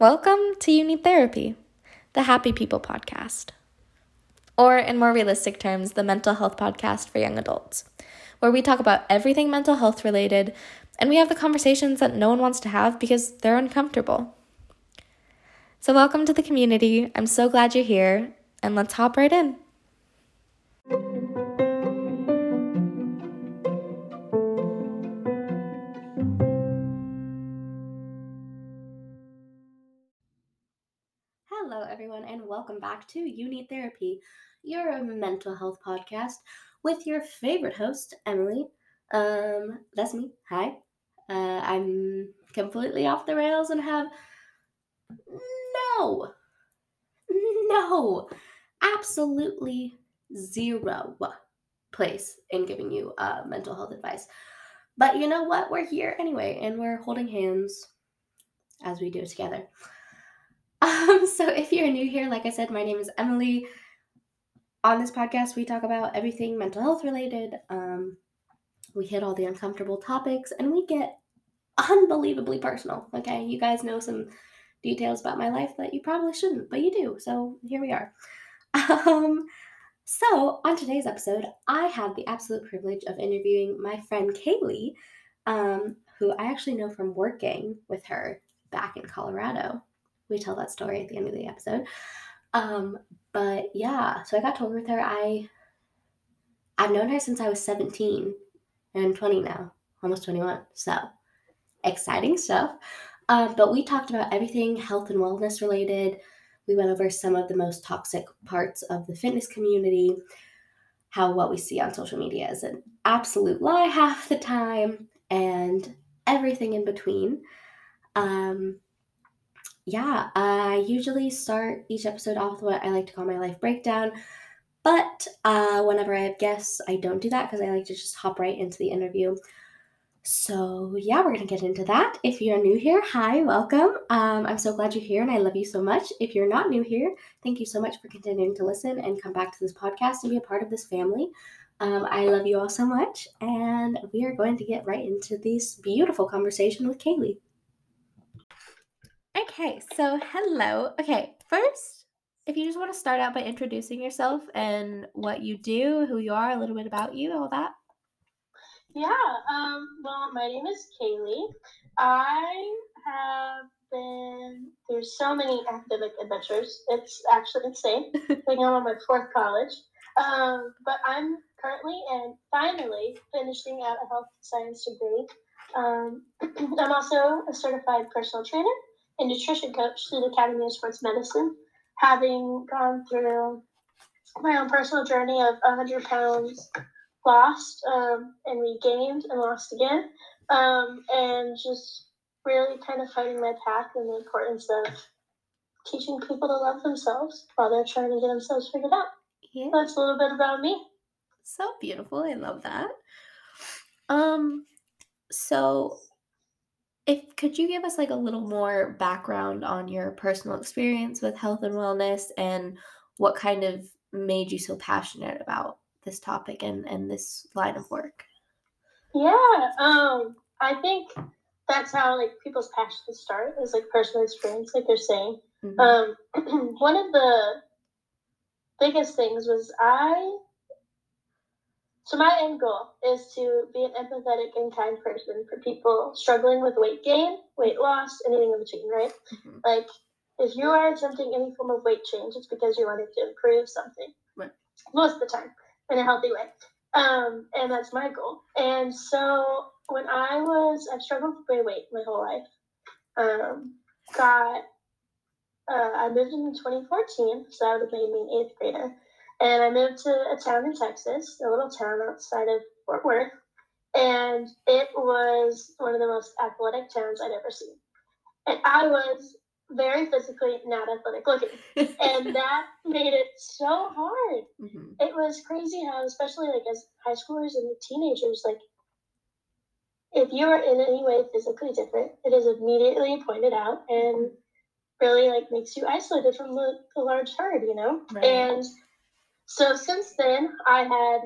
Welcome to You Need Therapy, the Happy People podcast. Or, in more realistic terms, the mental health podcast for young adults, where we talk about everything mental health related and we have the conversations that no one wants to have because they're uncomfortable. So, welcome to the community. I'm so glad you're here, and let's hop right in. Welcome back to You Need Therapy, your mental health podcast with your favorite host, Emily. Um, that's me. Hi. Uh, I'm completely off the rails and have no, no, absolutely zero place in giving you uh, mental health advice. But you know what? We're here anyway, and we're holding hands as we do it together. Um, so if you're new here, like I said, my name is Emily. On this podcast, we talk about everything mental health related. Um, we hit all the uncomfortable topics, and we get unbelievably personal. Okay, you guys know some details about my life that you probably shouldn't, but you do. So here we are. Um, so on today's episode, I have the absolute privilege of interviewing my friend Kaelee, um, who I actually know from working with her back in Colorado. We tell that story at the end of the episode. Um, but yeah, so I got to work with her. I I've known her since I was 17 and I'm 20 now, almost 21. So exciting stuff. Uh, but we talked about everything health and wellness related. We went over some of the most toxic parts of the fitness community, how what we see on social media is an absolute lie half the time, and everything in between. Um, yeah, I usually start each episode off with what I like to call my life breakdown. But uh, whenever I have guests, I don't do that because I like to just hop right into the interview. So, yeah, we're going to get into that. If you're new here, hi, welcome. Um, I'm so glad you're here and I love you so much. If you're not new here, thank you so much for continuing to listen and come back to this podcast and be a part of this family. Um, I love you all so much, and we are going to get right into this beautiful conversation with Kaelee. Okay, so hello. Okay, first, if you just want to start out by introducing yourself and what you do, who you are, a little bit about you, all that. Yeah, um, well, my name is Kaelee. I have been through so many academic adventures. It's actually insane. I think I'm on my fourth college. Um, but I'm currently and finally finishing out a health science degree. Um, I'm also a certified personal trainer and nutrition coach through the Academy of Sports Medicine, having gone through my own personal journey of 100 pounds lost um, and regained and lost again, um, and just really kind of finding my path and the importance of teaching people to love themselves while they're trying to get themselves figured out. Yeah. That's a little bit about me. So beautiful. I love that. Um so if could you give us like a little more background on your personal experience with health and wellness and what kind of made you so passionate about this topic and, and this line of work? Yeah, um, I think that's how like people's passions start is like personal experience, like you're saying. Mm-hmm. Um, one of the biggest things was I so my end goal is to be an empathetic and kind person for people struggling with weight gain, weight loss, anything in between, right? Mm-hmm. Like if you are attempting any form of weight change, it's because you're wanting to improve something. Right. Most of the time, in a healthy way. Um, and that's my goal. And so when I was, I've struggled with weight my whole life. Um, got, uh, I moved in 2014, so that would have made me an eighth grader. And I moved to a town in Texas, a little town outside of Fort Worth. And it was one of the most athletic towns I'd ever seen. And I was very physically not athletic looking. and that made it so hard. Mm-hmm. It was crazy how, especially like as high schoolers and teenagers, like if you are in any way physically different, it is immediately pointed out and really like makes you isolated from the, the large herd, you know? Right. And so since then, I had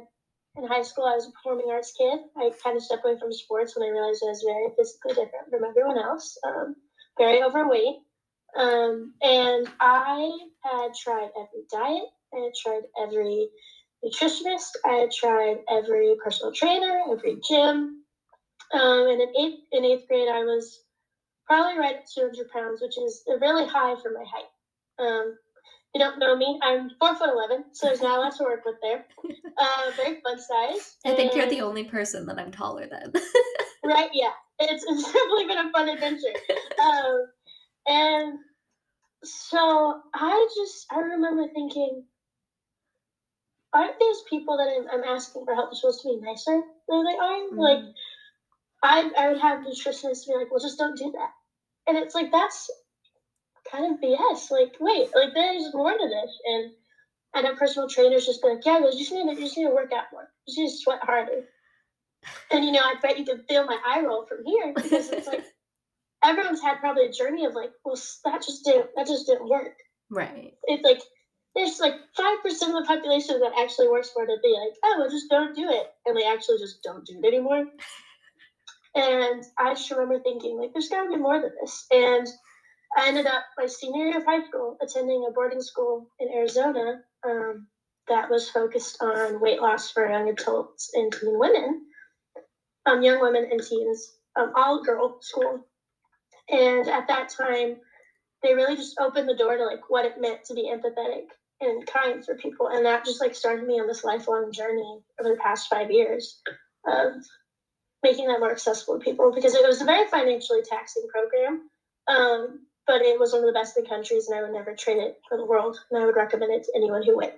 in high school, I was a performing arts kid. I kind of stepped away from sports when I realized I was very physically different from everyone else. Um, very overweight, Um, and I had tried every diet, I had tried every nutritionist, I had tried every personal trainer, every gym. Um, and in eighth, in eighth grade, I was probably right at 200 pounds, which is really high for my height. You don't know me, I'm four foot 11, so there's not a lot to work with there. Uh, very fun size. I think you're the only person that I'm taller than. right, yeah. It's, it's definitely been a fun adventure. Um, and so I just, I remember thinking, aren't these people that I'm, I'm asking for help supposed to be nicer than they are? Mm-hmm. Like, I, I would have nutritionists be like, well, just don't do that. And it's like, that's kind of BS. Like, wait, like, there's more to this. And and a personal trainers just like, yeah, you just need to, you just need to work out more. You just need to sweat harder. And, you know, I bet you can feel my eye roll from here because it's like, everyone's had probably a journey of like, well, that just didn't, that just didn't work. Right. It's like, there's like 5% of the population that actually works for it to be like, oh, well, just don't do it. And they actually just don't do it anymore. And I just remember thinking, like, there's got to be more to this. And I ended up my senior year of high school attending a boarding school in Arizona um, that was focused on weight loss for young adults and teen women, um, young women and teens, um, all girl school. And at that time, they really just opened the door to like what it meant to be empathetic and kind for people. And that just like started me on this lifelong journey over the past five years of making that more accessible to people because it was a very financially taxing program. Um, but it was one of the best in the countries and I would never trade it for the world. And I would recommend it to anyone who went.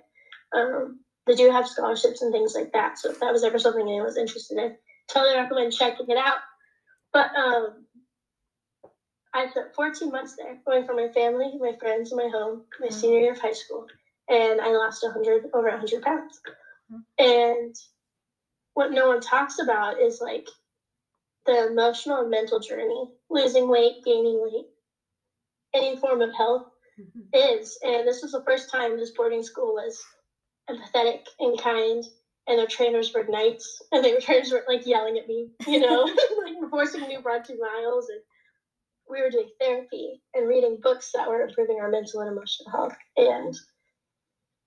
Um, they do have scholarships and things like that. So if that was ever something anyone was interested in, totally recommend checking it out. But um, I spent 14 months there, going from my family, my friends, my home, my mm-hmm. senior year of high school, and I lost 100 over 100 pounds. Mm-hmm. And what no one talks about is like the emotional and mental journey, losing weight, gaining weight, any form of health mm-hmm. is. And this was the first time this boarding school was empathetic and kind and their trainers were nice and their trainers were like yelling at me, you know, like forcing me to run two miles and we were doing therapy and reading books that were improving our mental and emotional health. And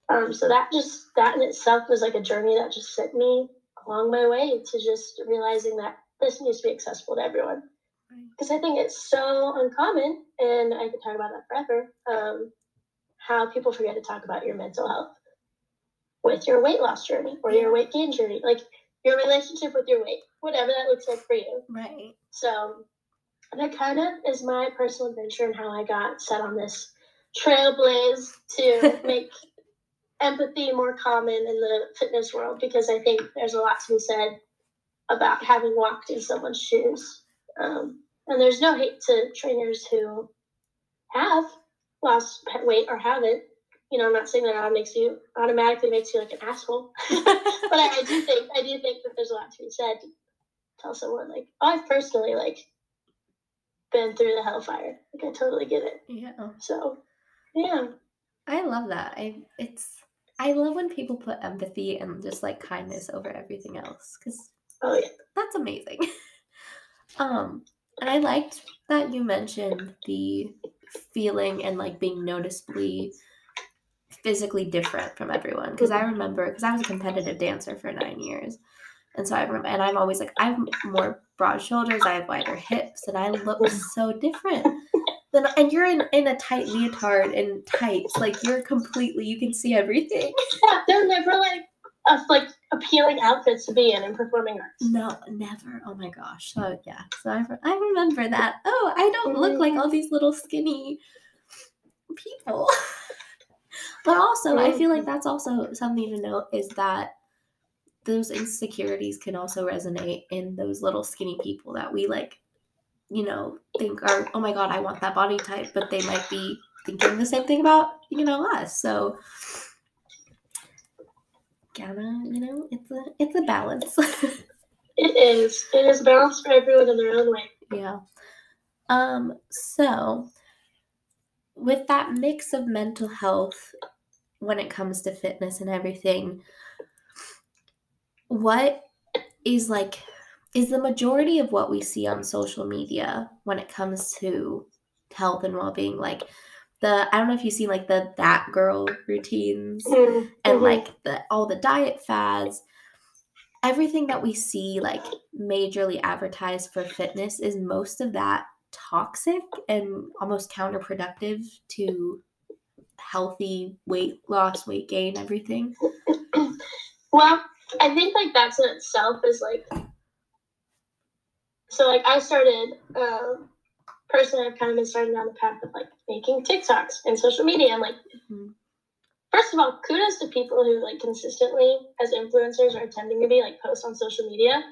um, so that just, that in itself was like a journey that just sent me along my way to just realizing that this needs to be accessible to everyone. Because I think it's so uncommon, and I could talk about that forever, um, how people forget to talk about your mental health with your weight loss journey or your weight gain journey, like your relationship with your weight, whatever that looks like for you. Right. So that kind of is my personal adventure and how I got set on this trailblaze to make empathy more common in the fitness world because I think there's a lot to be said about having walked in someone's shoes. Um, and there's no hate to trainers who have lost weight or haven't. You know, I'm not saying that makes you automatically makes you like an asshole, but I, I do think I do think that there's a lot to be said to tell someone like I've personally like been through the hellfire. Like I totally get it. Yeah. So, yeah. I love that. I it's I love when people put empathy and just like kindness over everything else cuz oh yeah. That's amazing. um and I liked that you mentioned the feeling and like being noticeably physically different from everyone because I remember because I was a competitive dancer for 9 years and so I remember, and I'm always like, I have more broad shoulders, I have wider hips, and I look so different. Then, and you're in, in a tight leotard and tights, like you're completely, you can see everything. Yeah, they're never like a, like appealing outfits to be in in performing arts. No, never. Oh my gosh. So yeah, so I, I remember that. Oh, I don't look mm-hmm. like all these little skinny people. but also, I feel like mm-hmm. that's also something to note is that those insecurities can also resonate in those little skinny people that we like, you know, think are, oh my God, I want that body type, but they might be thinking the same thing about, you know, us. So, gotta, you know, it's a it's a balance. it is. It is balance for everyone in their own way. Yeah. Um, so with that mix of mental health when it comes to fitness and everything, what is like is the majority of what we see on social media when it comes to health and well-being like the I don't know if you've seen like the that girl routines mm-hmm. and like the all the diet fads everything that we see like majorly advertised for fitness is most of that toxic and almost counterproductive to healthy weight loss, weight gain, everything? well, I think like that's in itself is like so like I started um personally I've kind of been starting down the path of like making TikToks and social media and like mm-hmm. first of all, kudos to people who like consistently as influencers are attempting to be like post on social media.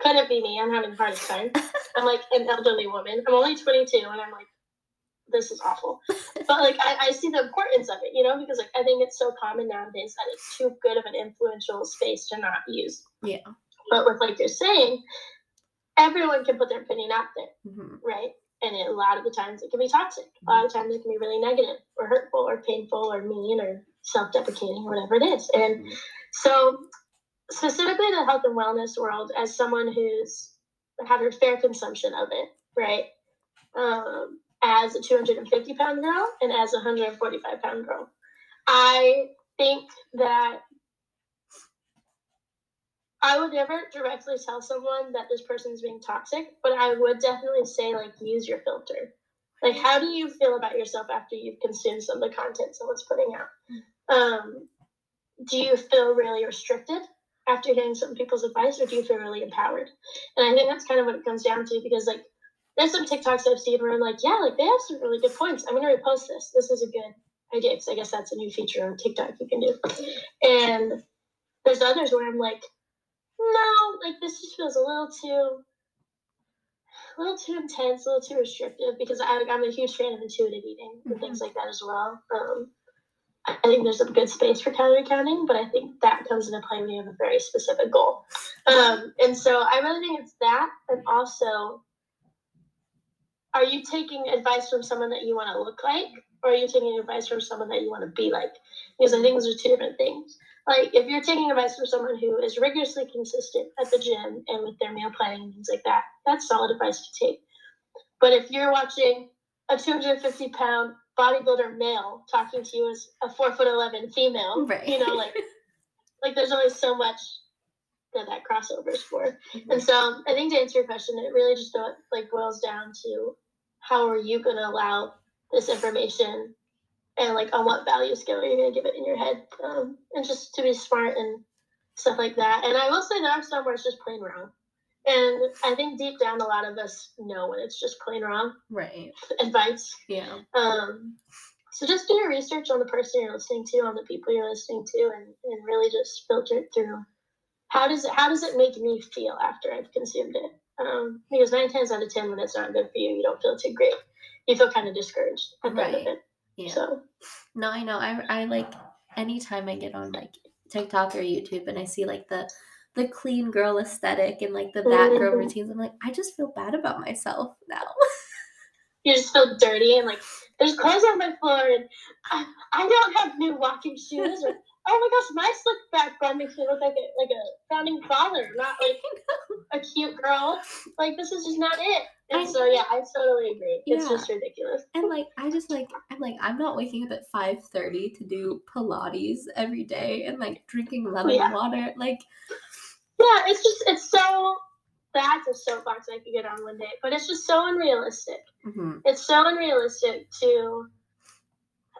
Couldn't be me. I'm having a hard time. I'm like an elderly woman. I'm only 22 and I'm like this is awful. but like I, I see the importance of it, you know, because like I think it's so common nowadays that it's too good of an influential space to not use. Yeah. But with like you're saying, everyone can put their opinion out there, mm-hmm. right? And it, a lot of the times it can be toxic. A lot of times it can be really negative or hurtful or painful or mean or self-deprecating, or whatever it is. And mm-hmm. so specifically the health and wellness world, as someone who's had her fair consumption of it, right? Um, as a 250 pound girl and as a 145 pound girl. I think that I would never directly tell someone that this person is being toxic, but I would definitely say, like, use your filter. Like, how do you feel about yourself after you've consumed some of the content someone's putting out? Um, do you feel really restricted after hearing some people's advice, or do you feel really empowered? And I think that's kind of what it comes down to because, like, there's some TikToks I've seen where I'm like, yeah, like they have some really good points. I'm gonna repost this. This is a good idea because I guess that's a new feature on TikTok you can do. And there's others where I'm like, no, like this just feels a little too, a little too intense, a little too restrictive because I, I'm a huge fan of intuitive eating and mm-hmm. things like that as well. Um, I think there's a good space for calorie counting, but I think that comes into play when you have a very specific goal. Um, and so I really think it's that, and also are you taking advice from someone that you want to look like or are you taking advice from someone that you want to be like because i think those are two different things like if you're taking advice from someone who is rigorously consistent at the gym and with their meal planning and things like that that's solid advice to take but if you're watching a 250 pound bodybuilder male talking to you as a four foot 11 female right. you know like like there's only so much that that crossover is for mm-hmm. and so i think to answer your question it really just like boils down to how are you going to allow this information and like on what value scale are you going to give it in your head um, and just to be smart and stuff like that. And i will say there are some where it's just plain wrong. And i think deep down a lot of us know when it's just plain wrong right. advice. Yeah. Um so just do your research on the person you're listening to on the people you're listening to and, and really just filter it through. How does it how does it make me feel after i've consumed it? Um, because nine times out of ten, when it's not good for you, you don't feel too great. You feel kind of discouraged at the right. end of it. Yeah. So. No, I know. I I like anytime I get on like TikTok or YouTube and I see like the the clean girl aesthetic and like the bad girl mm-hmm. routines, I'm like, I just feel bad about myself now. you just feel dirty and like there's clothes on my floor and I, I don't have new walking shoes or oh my gosh, my slick back bun makes me look like a like a founding father, not like a cute girl. Like this is just not it. And I, so yeah, I totally agree. It's yeah. just ridiculous. And like I just like I'm like I'm not waking up at five thirty to do Pilates every day and like drinking lemon yeah. water. Like Yeah, it's just it's so that's a soapbox I could get on one day. But it's just so unrealistic. Mm-hmm. It's so unrealistic to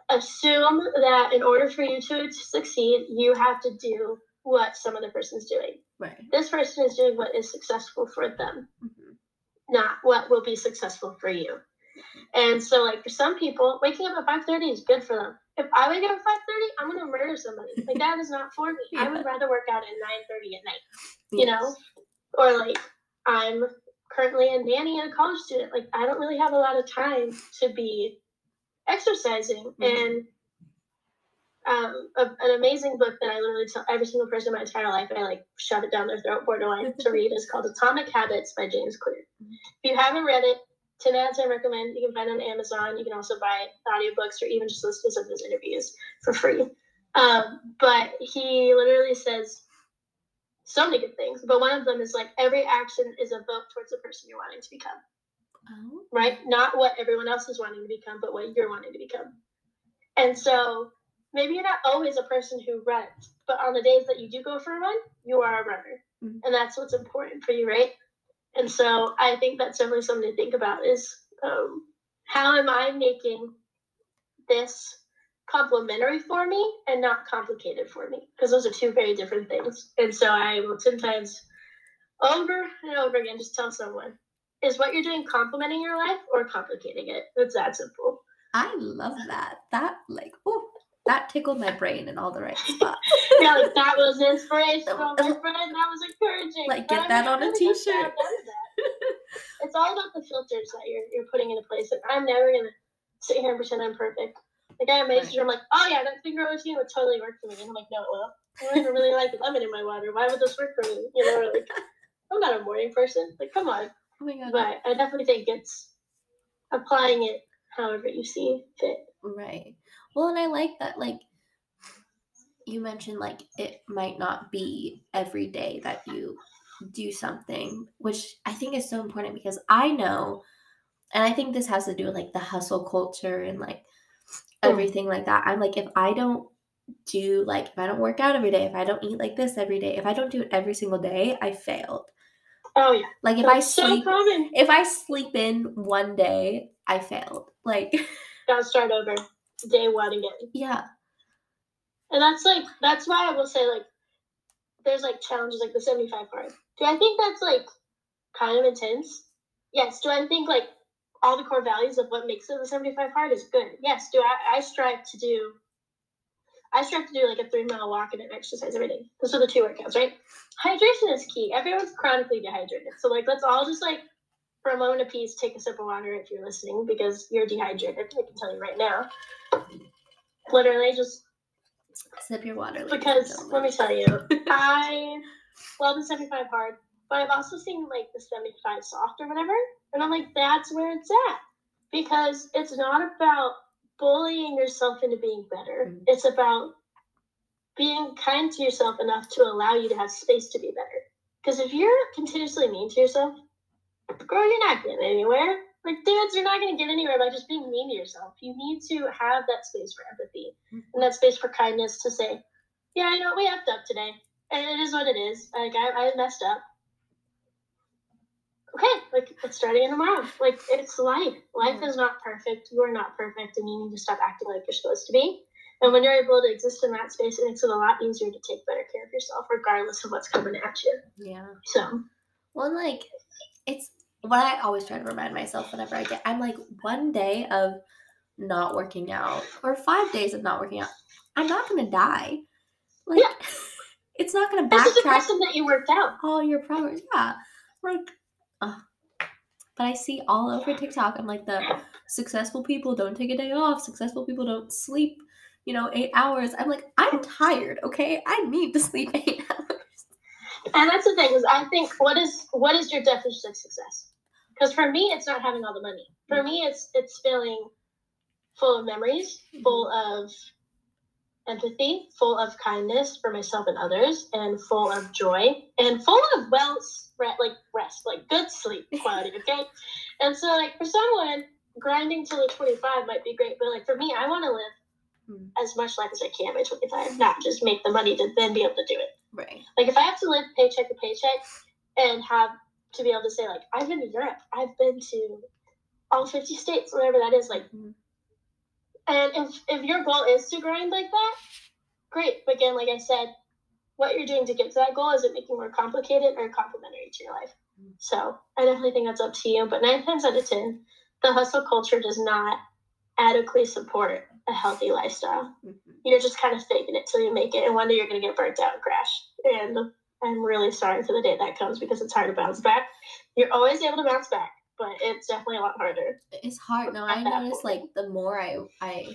assume that in order for you to succeed, you have to do what some other person's doing. Right. This person is doing what is successful for them, mm-hmm. Not what will be successful for you. And so, like for some people, waking up at five thirty is good for them. If I wake up at five thirty, I'm gonna murder somebody. Like that is not for me. yeah. I would rather work out at nine thirty at night. You yes. know, or like I'm currently a nanny and a college student. Like I don't really have a lot of time to be exercising mm-hmm. and um, a, an amazing book that I literally tell every single person in my entire life, I like shove it down their throat borderline to read is called Atomic Habits by James Clear. If you haven't read it, 10 out 10 recommend. You can find it on Amazon. You can also buy audiobooks or even just listen to some of his interviews for free. Um, but he literally says so many good things. But one of them is like every action is a vote towards the person you're wanting to become. oh. right? Not what everyone else is wanting to become, but what you're wanting to become. And so maybe you're not always a person who runs, but on the days that you do go for a run, you are a runner. Mm-hmm. And that's what's important for you, right? And so I think that's definitely something to think about is um, how am I making this complimentary for me and not complicated for me? Because those are two very different things. And so I will sometimes over and over again just tell someone, is what you're doing complimenting your life or complicating it? It's that simple. I love that. That like, oh, that tickled my brain in all the right spots. yeah, like that was inspirational, my friend. That was encouraging. Like, get that on a t-shirt. it's all about the filters that you're you're putting into place. And I'm never gonna sit here and pretend I'm perfect. Like I'm right. I'm like, oh yeah, that finger routine would totally work for me. And I'm like, no, it will. I don't even really like lemon in my water. Why would this work for me? You know, like I'm not a morning person. Like, come on. Oh my god. But I definitely think it's applying it however you see fit. Right. Well, and I like that, like, you mentioned, like, it might not be every day that you do something, which I think is so important because I know, and I think this has to do with, like, the hustle culture and, like, oh. everything like that. I'm like, if I don't do, like, if I don't work out every day, if I don't eat like this every day, if I don't do it every single day, I failed. Oh yeah. Like if That's I sleep, so if I sleep in one day, I failed. Like gotta start over day one again. Yeah. And that's like that's why I will say like there's like challenges like the 75 hard. Do I think that's like kind of intense? Yes. Do I think like all the core values of what makes it the 75 hard is good? Yes. Do I I strive to do I strive to do like a three mile walk and an exercise every day. Those are the two workouts, right? Hydration is key. Everyone's chronically dehydrated. So like let's all just like for a moment peace, take a sip of water if you're listening because you're dehydrated. I can tell you right now. Literally, just sip your water. Because let me tell you, I love the 75 hard, but I've also seen like the 75 soft or whatever, and I'm like, that's where it's at because it's not about bullying yourself into being better. Mm-hmm. It's about being kind to yourself enough to allow you to have space to be better. Because if you're continuously mean to yourself, girl, you're not getting anywhere. Like, dudes, you're not going to get anywhere by just being mean to yourself. You need to have that space for empathy and that space for kindness to say, yeah, I know we effed up today. And it is what it is. Like, I, I messed up. Okay, like, let's start again tomorrow. Like, it's life. Life is not perfect. You are not perfect, and you need to stop acting like you're supposed to be. And when you're able to exist in that space, it makes it a lot easier to take better care of yourself, regardless of what's coming at you. Yeah. So, well, like, it's what I always try to remind myself whenever I get, I'm like, one day of not working out or five days of not working out, I'm not gonna die. Like, yeah. it's not gonna backtrack. This is that you worked out. All your progress, yeah. Like, uh, but I see all over TikTok. I'm like the successful people don't take a day off. Successful people don't sleep. You know, eight hours. I'm like, I'm tired. Okay, I need to sleep eight hours. And that's the thing is, I think what is what is your definition of success? Because for me, it's not having all the money. For me, it's it's feeling full of memories, full of empathy, full of kindness for myself and others, and full of joy, and full of well, like rest, like good sleep quality. Okay, and so like for someone, grinding till the twenty five might be great, but like for me, I want to live mm. as much life as I can by twenty five, not just make the money to then be able to do it. Right. Like if I have to live paycheck to paycheck and have to be able to say like I've been to Europe, I've been to all fifty states, whatever that is, like. Mm-hmm. And if if your goal is to grind like that, great. But again, like I said, what you're doing to get to that goal is it making more complicated or complementary to your life. Mm-hmm. So I definitely think that's up to you. But nine times out of ten, the hustle culture does not adequately support a healthy lifestyle. Mm-hmm. You're just kind of faking it till you make it, and one day you're going to get burnt out and crash. And I'm really sorry for the day that comes because it's hard to bounce back. You're always able to bounce back, but it's definitely a lot harder. It's hard. No, I notice like the more I I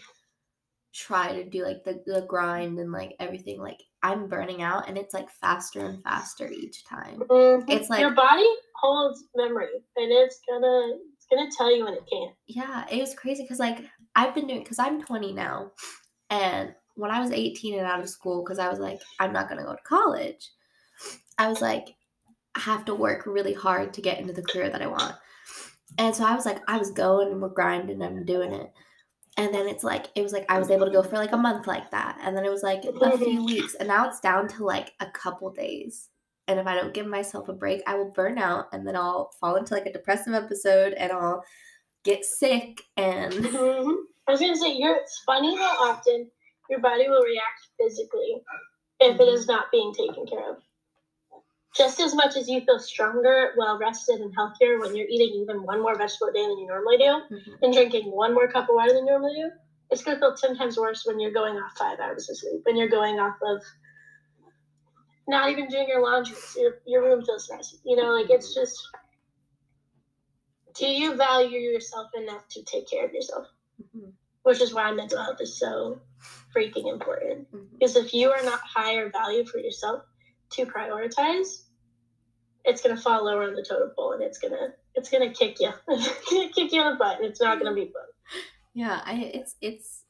try to do like the, the grind and like everything, like I'm burning out and it's like faster and faster each time. Mm-hmm. It's like your body holds memory and it's gonna it's gonna tell you when it can't. Yeah, it was crazy because like I've been doing because I'm 20 now, and when I was 18 and out of school, because I was like, I'm not gonna go to college. I was like, I have to work really hard to get into the career that I want. And so I was like, I was going and we're grinding and doing it. And then it's like, it was like, I was able to go for like a month like that. And then it was like a few weeks. And now it's down to like a couple days. And if I don't give myself a break, I will burn out and then I'll fall into like a depressive episode and I'll get sick. And mm-hmm. I was going to say, you're, it's funny how often your body will react physically if mm-hmm. it is not being taken care of just as much as you feel stronger, well rested, and healthier when you're eating even one more vegetable a day than you normally do, mm-hmm. and drinking one more cup of water than you normally do, it's going to feel 10 times worse when you're going off five hours of sleep, when you're going off of not even doing your laundry. So your, your room feels messy. You know, like it's just, do you value yourself enough to take care of yourself? Mm-hmm. Which is why mental health is so freaking important. Mm-hmm. Because if you are not higher value for yourself, to prioritize, it's gonna fall lower on the totem pole and it's gonna it's gonna kick you. kick you in the butt and it's not gonna be fun. Yeah, I it's it's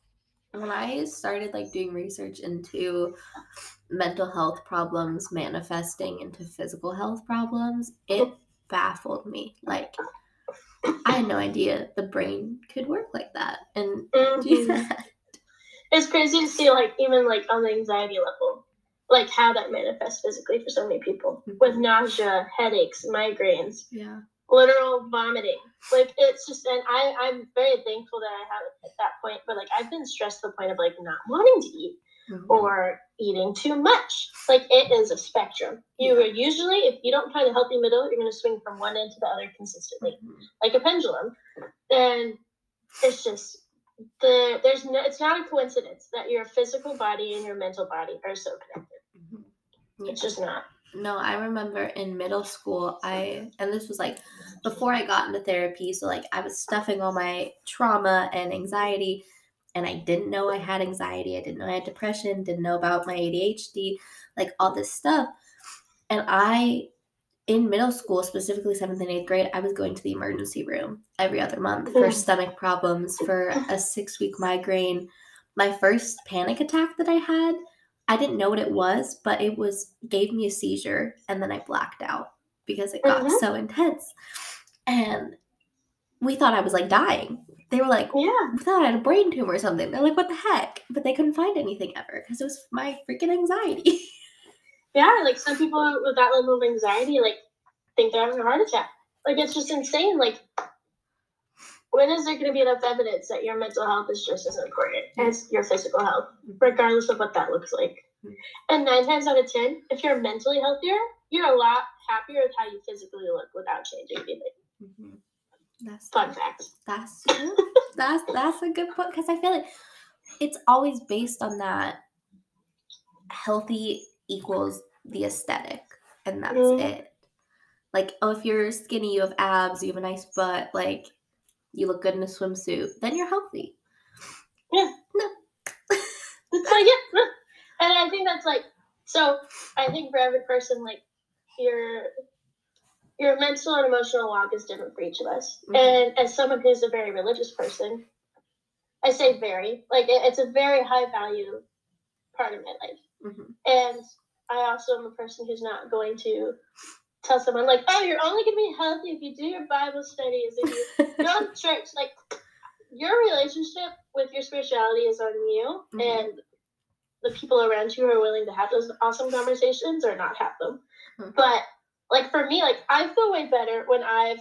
when I started like doing research into mental health problems manifesting into physical health problems, it baffled me. Like I had no idea the brain could work like that and mm-hmm. do that. It's crazy to see like even like on the anxiety level like how that manifests physically for so many people mm-hmm. with nausea, headaches, migraines, yeah, literal vomiting. Like it's just, and I I'm very thankful that I haven't at that point, but like I've been stressed to the point of like not wanting to eat. Mm-hmm. Or eating too much. Like it is a spectrum. You are usually, if you don't find a healthy middle, you're going to swing from one end to the other consistently, mm-hmm. like a pendulum. And it's just the there's no. It's not a coincidence that your physical body and your mental body are so connected. It's just not. No, I remember in middle school, I, and this was like before I got into therapy. So, like, I was stuffing all my trauma and anxiety, and I didn't know I had anxiety. I didn't know I had depression, didn't know about my ADHD, like all this stuff. And I, in middle school, specifically seventh and eighth grade, I was going to the emergency room every other month for stomach problems, for a six week migraine. My first panic attack that I had I didn't know what it was, but it was gave me a seizure and then I blacked out because it got mm-hmm. so intense. And we thought I was like dying. They were like, Yeah, we thought I had a brain tumor or something. They're like, What the heck? But they couldn't find anything ever because it was my freaking anxiety. yeah, like some people with that level of anxiety, like, think they're having a heart attack. Like, it's just insane. Like, when is there going to be enough evidence that your mental health is just as important as your physical health, regardless of what that looks like? And nine times out of ten, if you're mentally healthier, you're a lot happier with how you physically look without changing anything. Mm-hmm. That's fun fact. That's that's that's a good point because I feel like it's always based on that healthy equals the aesthetic, and that's mm-hmm. it. Like, oh, if you're skinny, you have abs, you have a nice butt, like you look good in a swimsuit, then you're healthy. Yeah. No. it's like, yeah. And I think that's like, so I think for every person, like, your your mental and emotional walk is different for each of us. Mm-hmm. And as someone who's a very religious person, I say very, like, it, it's a very high value part of my life. Mm-hmm. And I also am a person who's not going to tell someone like, "Oh, you're only gonna be healthy if you do your Bible studies if you go to church." Like, your relationship with your spirituality is on you, mm-hmm. and the people around you are willing to have those awesome conversations or not have them. Mm-hmm. But like for me, like I feel way better when I've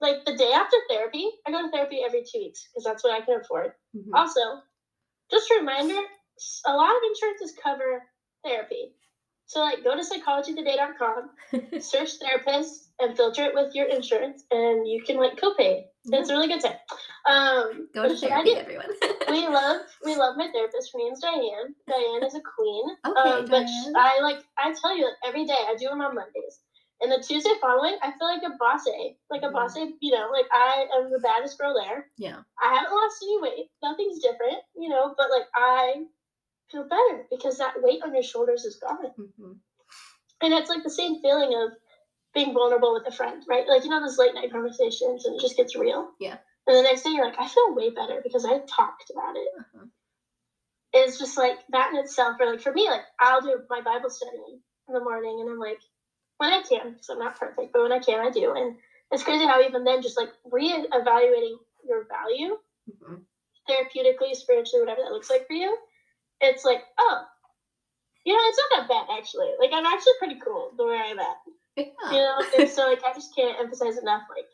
like the day after therapy. I go to therapy every two weeks because that's what I can afford. Mm-hmm. Also, just a reminder: a lot of insurances cover therapy. So like go to psychologytoday.com, search therapist, and filter it with your insurance, and you can like copay. It's a really good time. Um, go to therapy, everyone. we love we love my therapist. Her name's Diane. Diane is a queen. Okay, um, but I like I tell you like every day I do them on Mondays. And the Tuesday following, I feel like a boss A, like a mm-hmm. boss A, you know, like I am the baddest girl there. Yeah. I haven't lost any weight. Nothing's different, you know, but like I feel better because that weight on your shoulders is gone. Mm-hmm. And it's like the same feeling of being vulnerable with a friend, right? Like, you know, those late night conversations and it just gets real. Yeah. And the next day you're like, I feel way better because I talked about it. Uh-huh. It's just like that in itself, or like for me, like I'll do my Bible study in the morning and I'm like, when I can, because I'm not perfect, but when I can, I do. And it's crazy how even then, just like re-evaluating your value, mm-hmm. therapeutically, spiritually, whatever that looks like for you, it's like, oh, you know, it's not that bad actually. Like I'm actually pretty cool the way I'm at. Yeah. You know, and so like I just can't emphasize enough like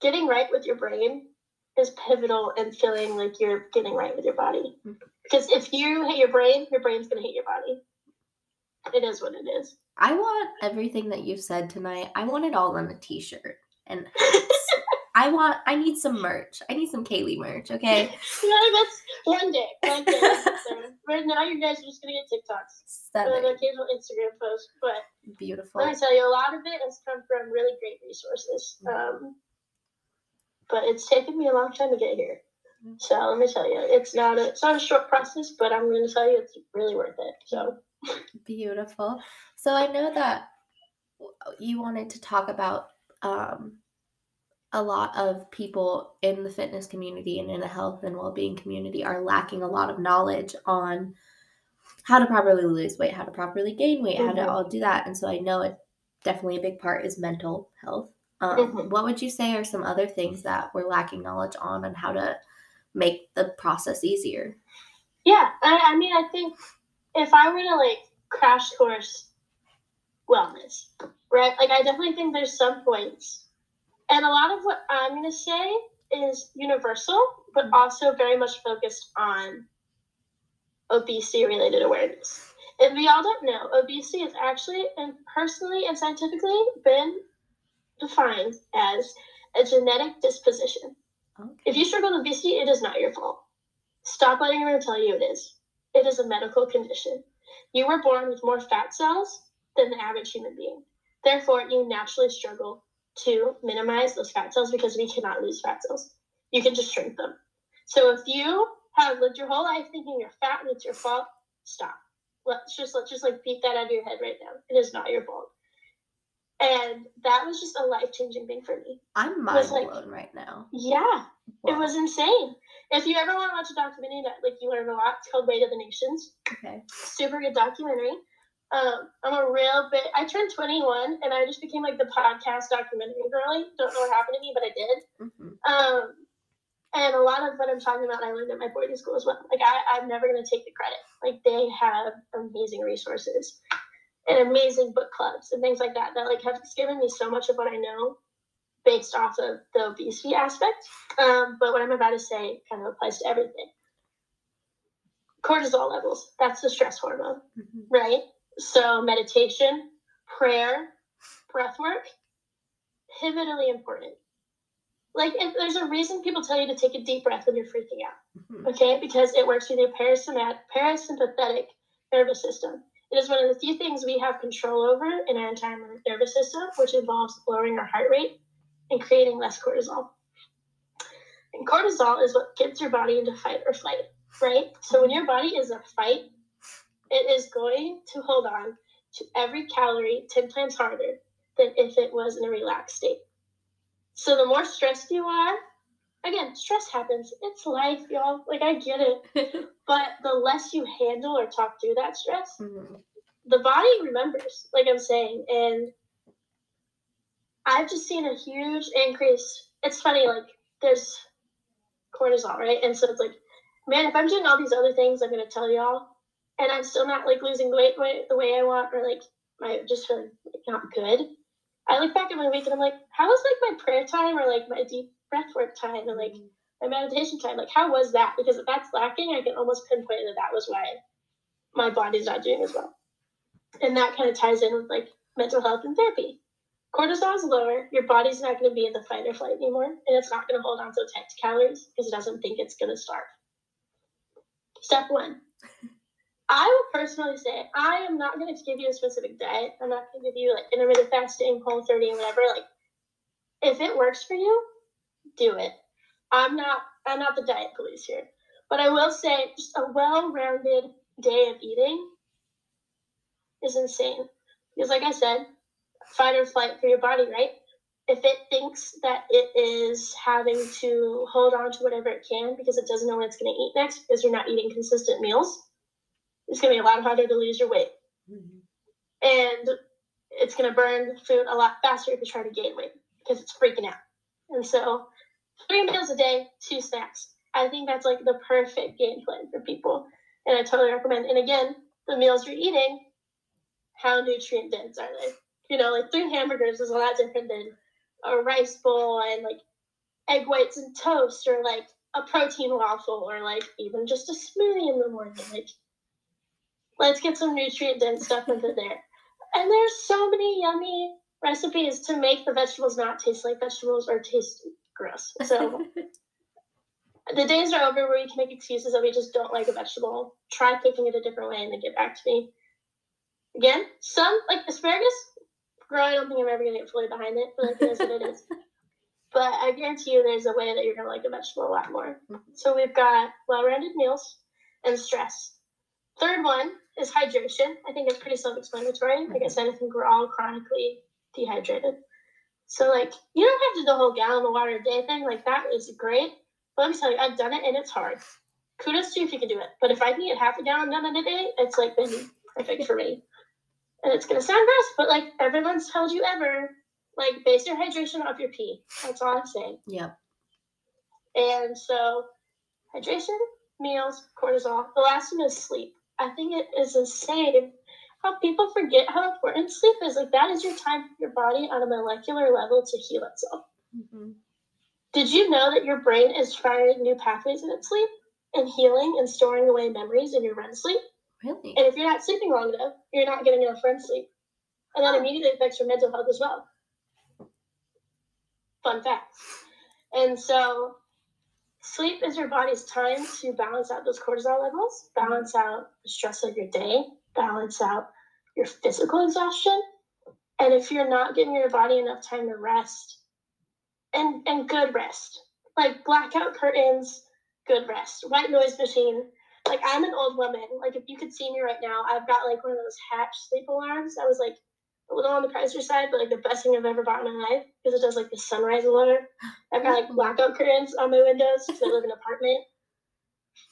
getting right with your brain is pivotal in feeling like you're getting right with your body. Mm-hmm. Because if you hit your brain, your brain's gonna hit your body. It is what it is. I want everything that you've said tonight. I want it all on a t-shirt. And I want I need some merch. I need some Kaelee merch, okay? no, that's one day. One day. right now you guys are just gonna get TikToks. Stunning. An occasional Instagram post. But beautiful. Let me tell you, a lot of it has come from really great resources. Mm-hmm. Um, but it's taken me a long time to get here. Mm-hmm. So let me tell you, it's not a it's not a short process, but I'm gonna tell you it's really worth it. So beautiful. So I know that you wanted to talk about um, a lot of people in the fitness community and in the health and well-being community are lacking a lot of knowledge on how to properly lose weight, how to properly gain weight, mm-hmm. how to mm-hmm. all do that. And so I know it definitely a big part is mental health. Um, mm-hmm. What would you say are some other things that we're lacking knowledge on and how to make the process easier? Yeah, I, I mean, I think if I were to like crash course wellness, right? Like, I definitely think there's some points and a lot of what I'm going to say is universal, but mm-hmm. also very much focused on obesity related awareness. If we all don't know, obesity is actually and personally and scientifically been defined as a genetic disposition. Okay. If you struggle with obesity, it is not your fault. Stop letting everyone tell you it is. It is a medical condition. You were born with more fat cells than the average human being. Therefore, you naturally struggle to minimize those fat cells because we cannot lose fat cells. You can just shrink them. So if you have lived your whole life thinking you're fat and it's your fault, stop. Let's just let's just like beat that out of your head right now. It is not your fault. And that was just a life changing thing for me. I'm mind like, blown right now. Yeah. Wow. It was insane. If you ever want to watch a documentary that like you learn a lot, it's called Weight of the Nations. Okay. Super good documentary. Um, I'm a real bit. I turned 21 and I just became like the podcast documentary girly. Don't know what happened to me, but I did. Mm-hmm. Um, and a lot of what I'm talking about, I learned at my boarding school as well. Like I, I'm never gonna take the credit. Like they have amazing resources and amazing book clubs and things like that that like have given me so much of what I know based off of the obesity aspect. Um, but what I'm about to say kind of applies to everything. Cortisol levels, that's the stress hormone, mm-hmm. right? So, meditation, prayer, breath work, pivotally important. Like, if there's a reason people tell you to take a deep breath when you're freaking out, mm-hmm. okay? Because it works with your parasympathetic nervous system. It is one of the few things we have control over in our entire nervous system, which involves lowering our heart rate and creating less cortisol. And cortisol is what gets your body into fight or flight, right? So when your body is a fight it is going to hold on to every calorie 10 times harder than if it was in a relaxed state. So the more stressed you are, again, stress happens. It's life, y'all. Like, I get it. but the less you handle or talk through that stress, mm-hmm. the body remembers, like I'm saying. And I've just seen a huge increase. It's funny, like, there's cortisol, right? And so it's like, man, if I'm doing all these other things I'm going to tell y'all, and I'm still not like losing weight the way I want, or like I just feeling like, not good. I look back at my week and I'm like, how was like my prayer time or like my deep breath work time and like mm-hmm. my meditation time? Like, how was that? Because if that's lacking, I can almost pinpoint that that was why my body's not doing as well. And that kind of ties in with like mental health and therapy. Cortisol is lower, your body's not going to be in the fight or flight anymore, and it's not going to hold on so tight to calories because it doesn't think it's going to starve. Step one I would personally say I am not going to give you a specific diet. I'm not going to give you like intermittent fasting, whole 30, and whatever. Like, if it works for you, do it. I'm not I'm not the diet police here, but I will say just a well-rounded day of eating is insane because, like I said, fight or flight for your body, right? If it thinks that it is having to hold on to whatever it can because it doesn't know what it's going to eat next because you're not eating consistent meals it's going to be a lot harder to lose your weight. Mm-hmm. And it's going to burn food a lot faster if you try to gain weight because it's freaking out. And so, three meals a day, two snacks. I think that's like the perfect game plan for people. And I totally recommend. And again, the meals you're eating, how nutrient dense are they? You know, like three hamburgers is a lot different than a rice bowl and like egg whites and toast or like a protein waffle or like even just a smoothie in the morning. Like, let's get some nutrient dense stuff into there. And there's so many yummy recipes to make the vegetables not taste like vegetables or taste gross. So the days are over where you can make excuses that we just don't like a vegetable. Try cooking it a different way and then get back to me. Again, some like asparagus. Girl, I don't think I'm ever gonna get fully behind it, but like it is what it is. But I guarantee you there's a way that you're gonna like a vegetable a lot more. Mm-hmm. So we've got well-rounded meals and stress. Third one is hydration. I think it's pretty self-explanatory. Like I said, I think we're all chronically dehydrated. So like you don't have to do the whole gallon of water a day thing. Like that is great. But let me tell you, I've done it and it's hard. Kudos to you if you can do it. But if I can get half a gallon done in a day, it's like been perfect for me. And it's gonna sound gross, but like everyone's told you ever, like base your hydration off your pee. That's all I'm saying. Yep. And so hydration, meals, cortisol. The last one is sleep. I think it is insane how people forget how important sleep is. Like that is your time for your body on a molecular level to heal itself. Mm-hmm. Did you know that your brain is firing new pathways in its sleep and healing and storing away memories in your REM sleep? Really? And if you're not sleeping long enough, you're not getting enough REM sleep. And that immediately affects your mental health as well. Fun fact. And so, sleep is your body's time to balance out those cortisol levels, balance out the stress of your day, balance out your physical exhaustion. And if you're not giving your body enough time to rest, and and good rest, like blackout curtains, good rest, white noise machine. Like I'm an old woman. Like if you could see me right now, I've got like one of those hatch sleep alarms. I was like a little on the pricier side, but like the best thing I've ever bought in my life because it does like the sunrise alarm. I've got like blackout curtains on my windows because I live in an apartment.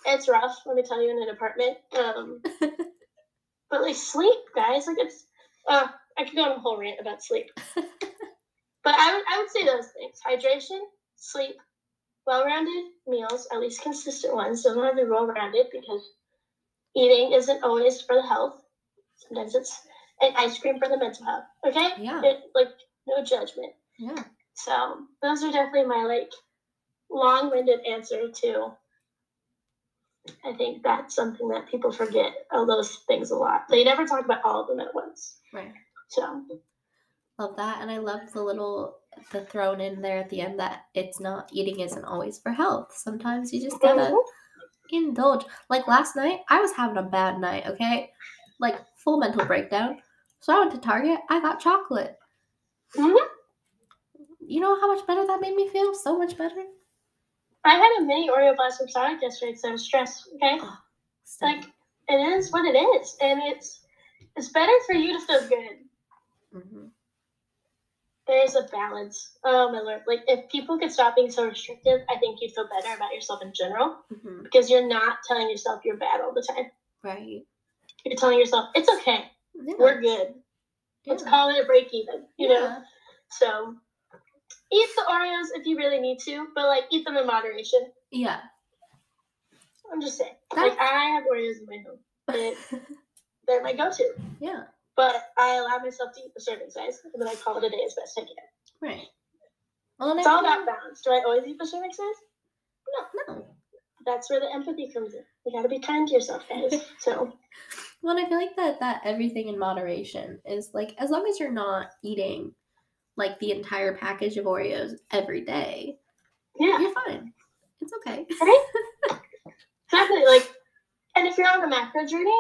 It's rough, let me tell you, in an apartment. Um, but like sleep, guys, like it's. Uh, I could go on a whole rant about sleep. but I would I would say those things: hydration, sleep, well-rounded meals, at least consistent ones. Don't have to be well-rounded because eating isn't always for the health. Sometimes it's and ice cream for the mental health. Okay? Yeah. It, like no judgment. Yeah. So those are definitely my like long-winded answer to. I think that's something that people forget all those things a lot. They never talk about all of them at once. Right. So love that, and I love the little the thrown in there at the end that it's not eating isn't always for health. Sometimes you just gotta mm-hmm. indulge. Like last night, I was having a bad night. Okay, like full mental breakdown. So I went to Target. I got chocolate. Mm-hmm. You know how much better that made me feel? So much better. I had a mini Oreo Blossom Sonic yesterday because I was stressed. Okay, oh, like it is what it is, and it's it's better for you to feel good. Mm-hmm. There's a balance. Oh my lord! Like if people could stop being so restrictive, I think you'd feel better about yourself in general mm-hmm. because you're not telling yourself you're bad all the time. Right. You're telling yourself it's okay yeah. we're good. Let's call it a break even, you yeah. know? So eat the Oreos if you really need to, but like eat them in moderation. Yeah. I'm just saying. That's... Like I have Oreos in my home. It, they're my go to. Yeah. But I allow myself to eat the serving size and then I call it a day as best I can. Right. Well, it's all about balance. Do I always eat the serving size? No. No. That's where the empathy comes in. You gotta be kind to yourself, guys. so well, I feel like that that everything in moderation is like as long as you're not eating like the entire package of Oreos every day, yeah, you're fine. It's okay. Right? exactly. Like, and if you're on a macro journey,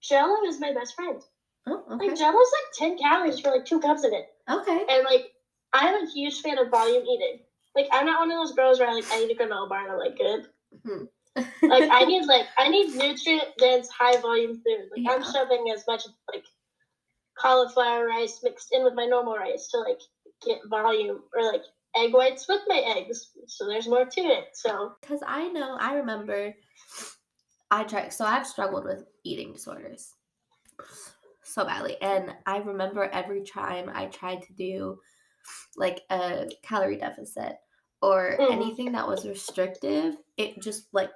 Jello is my best friend. Oh, okay. Like Jello's like ten calories for like two cups of it. Okay. And like, I'm a huge fan of volume eating. Like, I'm not one of those girls where I like I eat a granola bar and I'm like good. Mm-hmm like I need like I need nutrient dense high volume food. Like yeah. I'm shoving as much like cauliflower rice mixed in with my normal rice to like get volume or like egg whites with my eggs. So there's more to it. So because I know I remember I tried so I've struggled with eating disorders so badly. And I remember every time I tried to do like a calorie deficit or Mhm. anything that was restrictive, it just like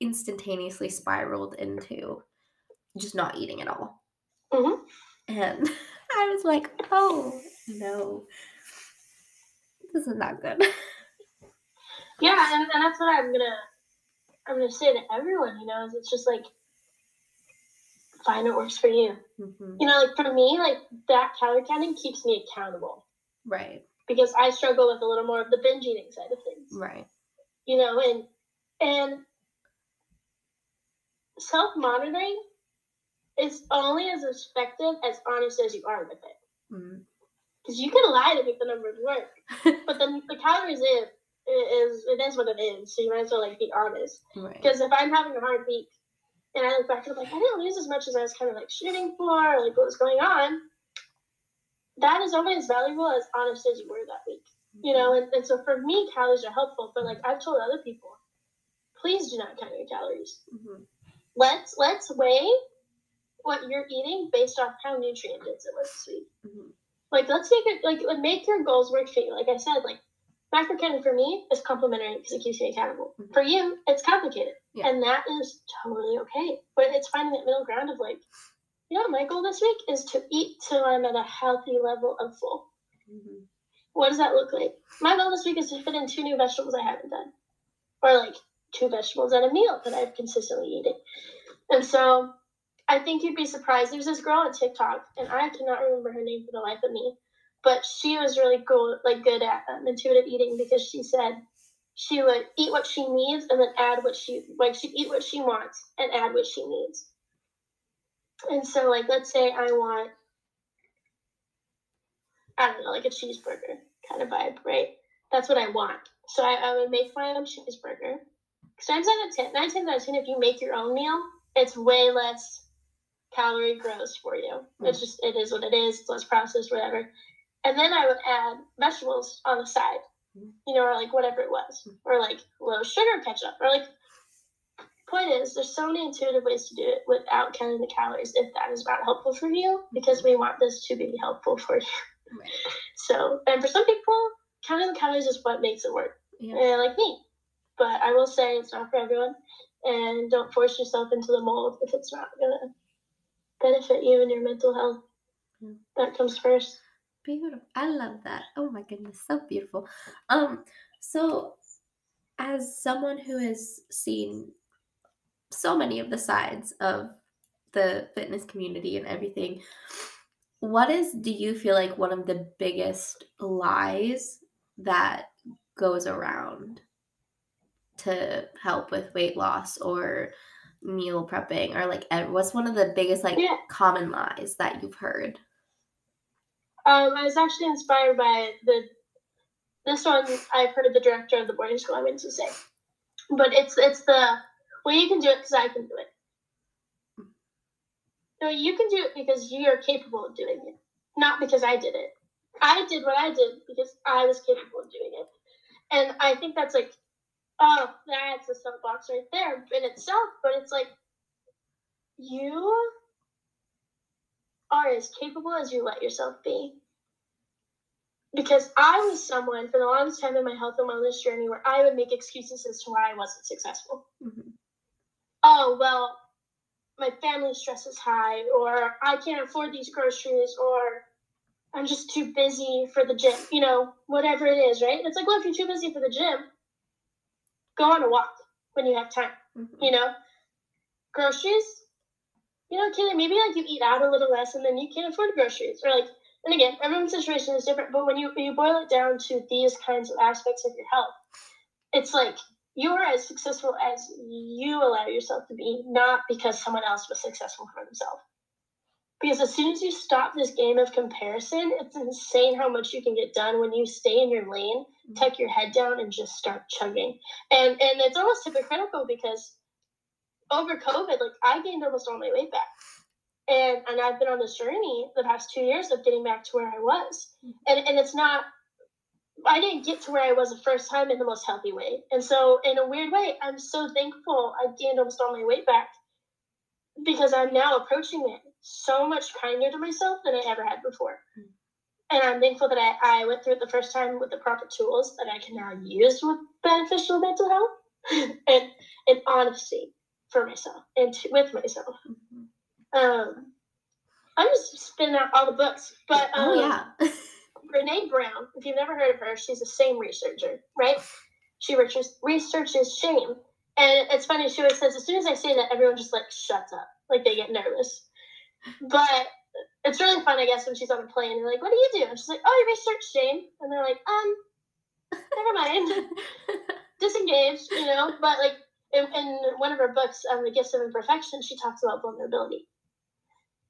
instantaneously spiraled into just not eating at all. Mhm. And I was like, oh no, this is not good. Yeah, and, and that's what I'm gonna I'm gonna say to everyone, you know, is it's just like find what works for you. Mhm. You know, like for me, like that calorie counting keeps me accountable Right, because I struggle with a little more of the binge eating side of things. right. You know, and and self monitoring is only as effective as honest as you are with it. Mm. Because you can lie to make the numbers work, but then the calories in is it is what it is. So you might as well like be honest. Right. Because if I'm having a hard week and I look back and I'm like, I didn't lose as much as I was kind of like shooting for, like what was going on, that is only as valuable as honest as you were that week. You know, and, and so for me, calories are helpful, but like I've told other people, please do not count your calories. Mhm. Let's let's weigh what you're eating based off how nutrient dense it was this week. Mhm. Like let's make it like make your goals work for you. Like I said, like macro counting for me is complimentary because it keeps me accountable. Mhm. For you, it's complicated, Yeah. and that is totally okay. But it's finding that middle ground of like, you know, my goal this week is to eat till I'm at a healthy level of full. Mhm. What does that look like? My goal this week is to fit in two new vegetables I haven't done, or like two vegetables at a meal that I've consistently eaten. And so I think you'd be surprised. There's this girl on TikTok, and I cannot remember her name for the life of me, but she was really cool, like good at um, intuitive eating because she said she would eat what she needs and then add what she like. She'd eat what she wants and add what she needs. And so, like, let's say I want, I don't know, like a cheeseburger kind of vibe, right? That's what I want. So I, I would make my own cheeseburger. Because times out of ten, nine times out of ten, if you make your own meal, it's way less calorie gross for you. It's just it is what it is. It's less processed, whatever. And then I would add vegetables on the side, Mhm. you know, or like whatever it was, or like low sugar ketchup, or like. Point is, there's so many intuitive ways to do it without counting the calories if that is not helpful for you, because we want this to be helpful for you. Right. So, and for some people, counting the calories is what makes it work, Yeah. like me. But I will say it's not for everyone, and don't force yourself into the mold if it's not gonna benefit you and your mental health. Yeah. That comes first. Beautiful. I love that. Oh my goodness, so beautiful. Um, so as someone who has seen so many of the sides of the fitness community and everything, what is do you feel like one of the biggest lies that goes around to help with weight loss or meal prepping or like what's one of the biggest like Yeah. common lies that you've heard? Um, I was actually inspired by the this one. I've heard of the director of the boarding school. I went to say, but it's it's the well, you can do it because I can do it. No, you can do it because you are capable of doing it, not because I did it. I did what I did because I was capable of doing it, and I think that's like, oh, that's a soapbox right there in itself. But it's like, you are as capable as you let yourself be. Because I was someone for the longest time in my health and wellness journey where I would make excuses as to why I wasn't successful. Mhm. Oh, well, my family stress is high, or I can't afford these groceries, or I'm just too busy for the gym, you know, whatever it is, right? It's like, well, if you're too busy for the gym, go on a walk when you have time Mhm. you know groceries you know Kelly, maybe like you eat out a little less and then you can't afford groceries or like and again everyone's situation is different but when you when you boil it down to these kinds of aspects of your health it's like you are as successful as you allow yourself to be not because someone else was successful for themselves because as soon as you stop this game of comparison it's insane how much you can get done when you stay in your lane mm-hmm. tuck your head down and just start chugging and and it's almost hypocritical because over COVID, like I gained almost all my weight back. And and I've been on this journey the past two years of getting back to where I was. Mm-hmm. And and it's not I didn't get to where I was the first time in the most healthy way. And so in a weird way, I'm so thankful I gained almost all my weight back because I'm now approaching it so much kinder to myself than I ever had before. and I'm thankful that I, I went through it the first time with the proper tools that I can now use with beneficial mental health and and honesty for myself and to, with myself. Mm-hmm. Um, I'm just spinning out all the books, but oh, um, oh yeah. Brene Brown, if you've never heard of her, she's a shame researcher, right? She researches, shame. And it's funny, she always says, as soon as I say that, everyone just like shuts up. Like they get nervous. But it's really fun, I guess, when she's on a plane. And they're like, what do you do? And she's like, oh, I research shame. And they're like, um, never mind. Disengaged, you know? But like in, in one of her books, um, The Gifts of Imperfection, she talks about vulnerability.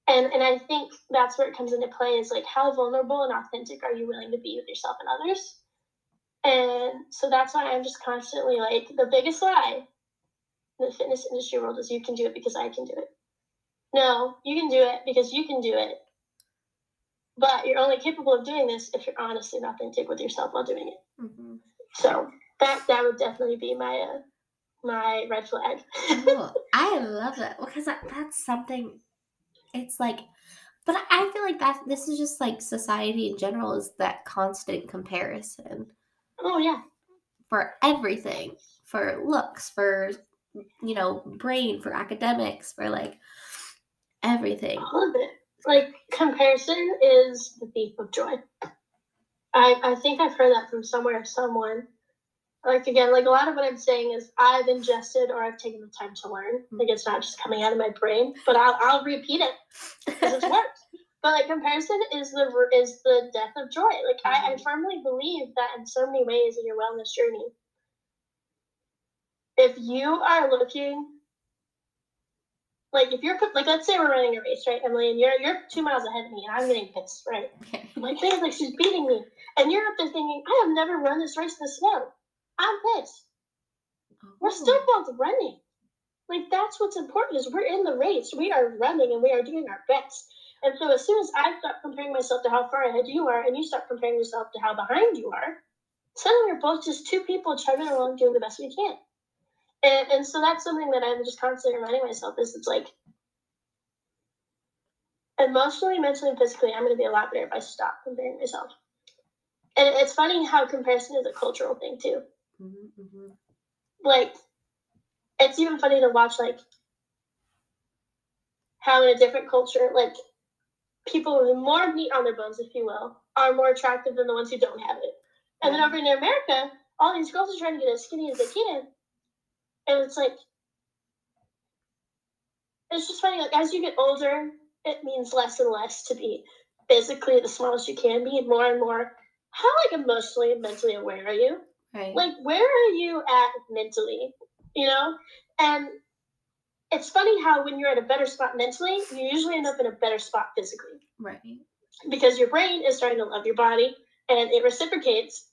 And, and I think that's where it comes into play is like how vulnerable and authentic are you willing to be with yourself and others? And so that's why I'm just constantly like the biggest lie in the fitness industry world is you can do it because I can do it. No, you can do it because you can do it. But you're only capable of doing this if you're honest and authentic with yourself while doing it. Mm-hmm. So that that would definitely be my uh, my red flag. oh, I love that because that, that's something. It's like, but I feel like that this is just like society in general is that constant comparison. Oh yeah. For everything, for looks, for you know, brain, for academics, for like everything. All of it. Like comparison is the thief of joy. I I think I've heard that from somewhere, someone. Like again, like a lot of what I'm saying is I've ingested or I've taken the time to learn. Mm-hmm. Like it's not just coming out of my brain, but I'll I'll repeat it because it's worked. But like comparison is the is the death of joy. Like I, I mm-hmm. firmly believe that in so many ways in your wellness journey. If you are looking like if you're like let's say we're running a race, right, Emily, and you're you're two miles ahead of me, and I'm getting pissed, right? My thing is like she's beating me, and you're up there thinking, I have never run this race in the snow. I'm pissed. Oh. We're still both running. Like that's what's important is we're in the race. We are running and we are doing our best. And so as soon as I stop comparing myself to how far ahead you are, and you start comparing yourself to how behind you are, suddenly we're both just two people chugging along doing the best we can. And, and so that's something that I'm just constantly reminding myself is it's like emotionally, mentally, and physically, I'm going to be a lot better if I stop comparing myself. And it's funny how comparison is a cultural thing too. Mm-hmm, mm-hmm. Like, it's even funny to watch like how in a different culture, like people with more meat on their bones, if you will, are more attractive than the ones who don't have it. And then over in America, all these girls are trying to get as skinny as they can, and it's like, it's just funny. Like as you get older, it means less and less to be physically the smallest you can be, and more and more. How like emotionally and mentally aware are you? Right. Like where are you at mentally? You know, and it's funny how when you're at a better spot mentally, you usually end up in a better spot physically. Right. Because your brain is starting to love your body and it reciprocates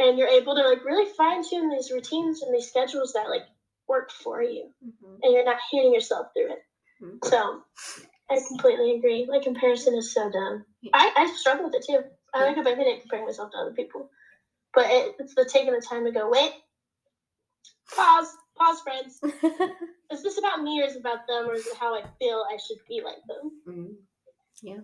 and you're able to like really fine tune these routines and these schedules that like work for you, mm-hmm. and you're not hating yourself through it. Mm-hmm. So I completely agree. Like comparison is so dumb. Yeah. I I struggle with it too. I wake up every day comparing myself to other people, but it, it's the taking the time to go wait, pause, pause, friends. is this about me or is it about them or is it how I feel I should be like them? Mm-hmm. Yeah.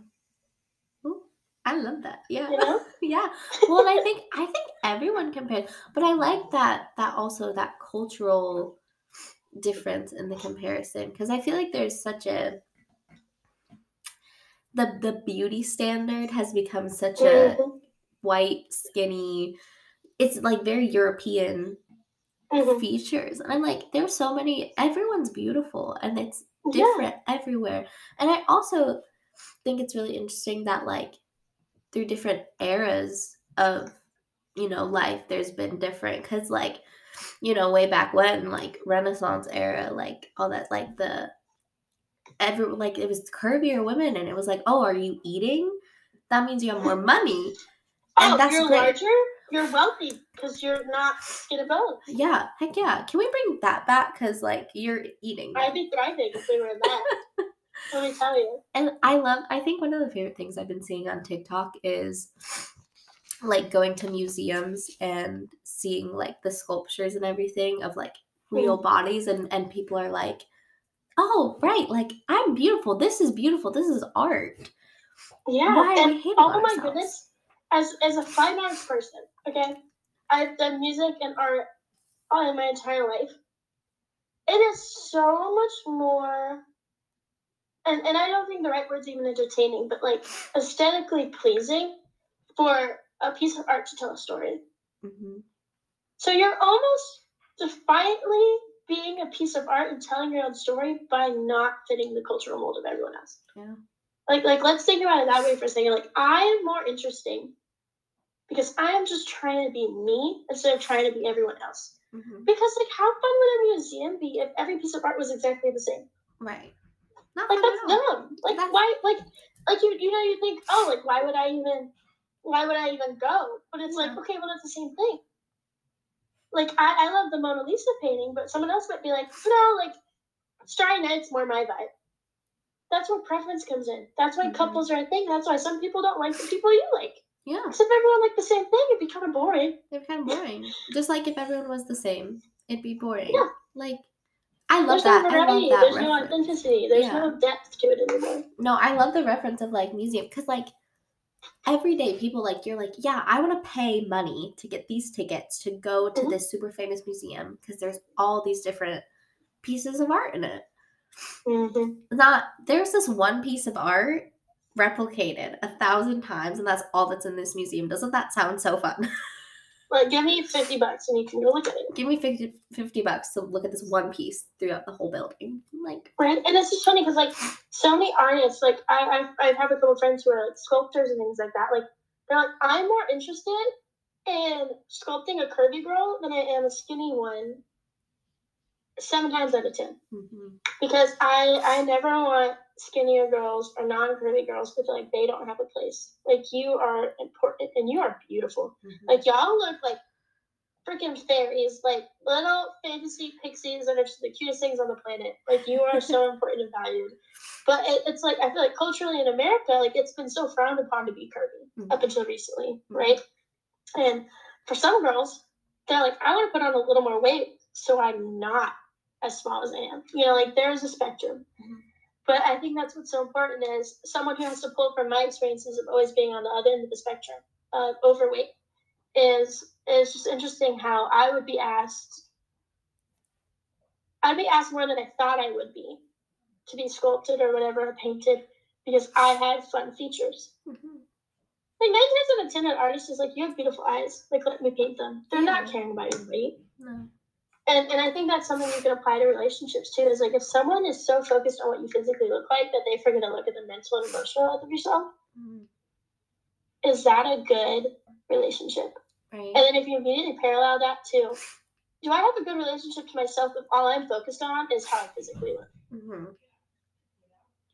I love that. Yeah. You know? yeah. Well, I think I think everyone compares, but I like that that also that cultural difference in the comparison because I feel like there's such a the the beauty standard has become such a mm-hmm. white skinny it's like very European mm-hmm. features. And I'm like, there's so many everyone's beautiful and it's different yeah. everywhere. And I also think it's really interesting that like through different eras of you know life there's been different because like you know way back when like renaissance era like all that like the ever like it was curvier women and it was like oh are you eating that means you have more money and oh, that's you're great. larger you're wealthy because you're not skin and bones yeah heck yeah can we bring that back because like you're eating i'd be thriving if we were in that Let me tell you. And I love, I think one of the favorite things I've been seeing on TikTok is like going to museums and seeing like the sculptures and everything of like real mm. bodies and and people are like oh right like i'm beautiful this is beautiful this is art Yeah. Why are we hating Oh my goodness. As as a fine arts person, okay, I've done music and art all in my entire life. It is so much more and, and I don't think the right word's even entertaining, but like aesthetically pleasing for a piece of art to tell a story. Mm-hmm. So you're almost defiantly being a piece of art and telling your own story by not fitting the cultural mold of everyone else. Yeah. Like like let's think about it that way for a second. Like I am more interesting because I am just trying to be me instead of trying to be everyone else. Mm-hmm. Because like how fun would a museum be if every piece of art was exactly the same? Right. Not like that's dumb. Like that's... why like like you you know you think, oh like why would I even why would I even go? But it's yeah. like, okay, well, that's the same thing. Like, I, I love the Mona Lisa painting, but someone else might be like, no, like, Starry Night's more my vibe. That's where preference comes in. That's why mm-hmm. couples are a thing. That's why some people don't like the people you like. Yeah. Because if everyone liked the same thing, it'd be kind of boring. It'd be kind of boring. Just like if everyone was the same, it'd be boring. Yeah. Like, I love There's that. No variety. I love that There's reference. no authenticity. There's yeah. no depth to it anymore. No, I love the reference of like museum because like every day people like you're like yeah i want to pay money to get these tickets to go to mm-hmm. this super famous museum because there's all these different pieces of art in it mm-hmm. not there's this one piece of art replicated a thousand times and that's all that's in this museum doesn't that sound so fun Like, give me 50 bucks and you can go look at it. Give me 50, 50 bucks to look at this one piece throughout the whole building. Like, right? And it's just funny because, like, so many artists, like, I, I, I have a couple friends who are like sculptors and things like that. Like, they're like, I'm more interested in sculpting a curvy girl than I am a skinny one seven times out of 10 mm-hmm. because I I never want skinnier girls or non-curvy girls to feel like they don't have a place. Like you are important and you are beautiful. Mm-hmm. Like y'all look like freaking fairies, like little fantasy pixies that are just the cutest things on the planet. Like you are so important and valued. But it, it's like I feel like culturally in America, like it's been so frowned upon to be curvy mm-hmm. up until recently, mm-hmm. right? And for some girls, they're like, I want to put on a little more weight so I'm not as small as I am. You know, like there's a spectrum. Mm-hmm. But I think that's what's so important is someone who has to pull from my experiences of always being on the other end of the spectrum of overweight is is just interesting how I would be asked I'd be asked more than I thought I would be to be sculpted or whatever or painted because I had fun features. Mm-hmm. Like nine times out of ten, an artist is like, "You have beautiful eyes. Like, let me paint them." They're yeah. not caring about your weight. No and and I think that's something you can apply to relationships too. Is like if someone is so focused on what you physically look like that they forget to look at the mental and emotional health of yourself, mm-hmm. is that a good relationship? Right. And then if you immediately parallel that to, do I have a good relationship to myself if all I'm focused on is how I physically look? Mm-hmm.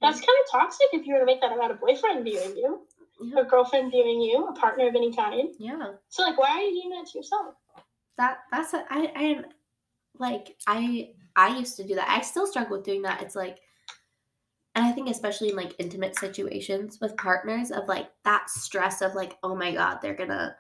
That's kind of toxic if you were to make that about a boyfriend viewing you, yeah. a girlfriend viewing you, a partner of any kind. Yeah. So like, why are you doing that to yourself? That that's a, I I like I I used to do that. I still struggle with doing that. It's like and I think especially in like intimate situations with partners of like that stress of like, oh my god, they're gonna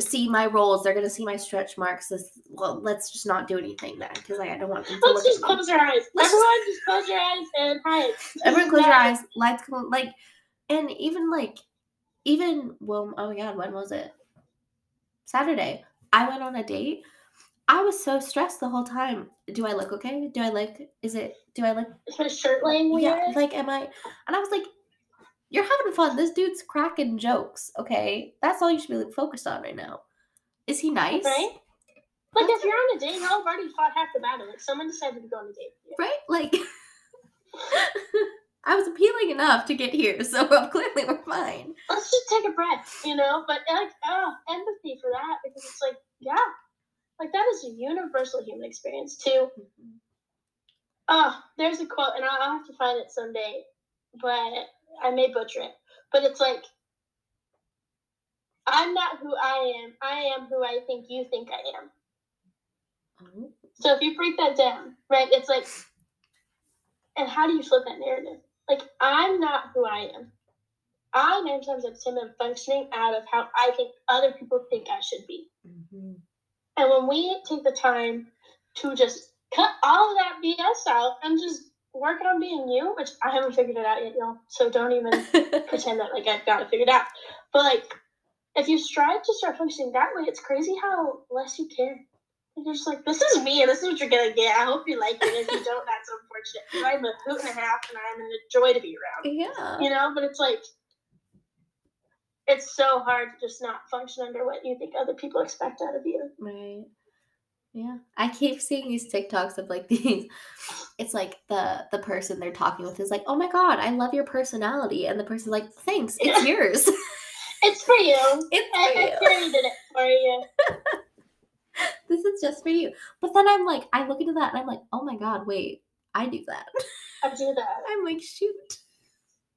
see my rolls, they're gonna see my stretch marks. This well, let's just not do anything then because like, I don't want them to let's just close your eyes. Let's Everyone just, just close your eyes and hide. Everyone close your eyes. Lights come like, and even like, even well, oh my god, when was it? Saturday. I went on a date I was so stressed the whole time. Do I look okay? Do I like? Is it? Do I look? Is my shirt laying weird? Yeah. Like, am I? And I was like, "You're having fun. This dude's cracking jokes. Okay, that's all you should be like, focused on right now. Is he nice? Right. Like, that's if you're on a date, y'all have already fought half the battle. Like, someone decided to go on a date. Right. Like. I was appealing enough to get here, so clearly we're fine. Let's just take a breath, you know. But like, oh, empathy for that because it's like, yeah, like that is a universal human experience too. Oh, there's a quote, and I'll, have to find it someday, but I may butcher it. But it's like, I'm not who I am. I am who I think you think I am. Mm-hmm. So if you break that down, right, it's like, and how do you flip that narrative? Like, I'm not who I am. I nine times out of ten am functioning out of how I think other people think I should be. Mm-hmm. And when we take the time to just cut all of that BS out and just work on being you, which I haven't figured it out yet, y'all. So don't even pretend that like I've got it figured out. But like, if you strive to start functioning that way, it's crazy how less you care. You're just like, this is me, and this is what you're gonna get. I hope you like it. If you don't, that's unfortunate. I'm a hoot and a half, and I'm in a joy to be around. Yeah. You know, but it's like, it's so hard to just not function under what you think other people expect out of you. Right. Yeah. I keep seeing these TikToks of like these it's like the the person they're talking with is like, "Oh my god, I love your personality." And the person's like, "Thanks, it's yours." It's for you. It's for I you. created it for you. this is just for you. But then I'm like, I look into that and I'm like, "Oh my god, wait. I do that." I do that. I'm like, "Shoot."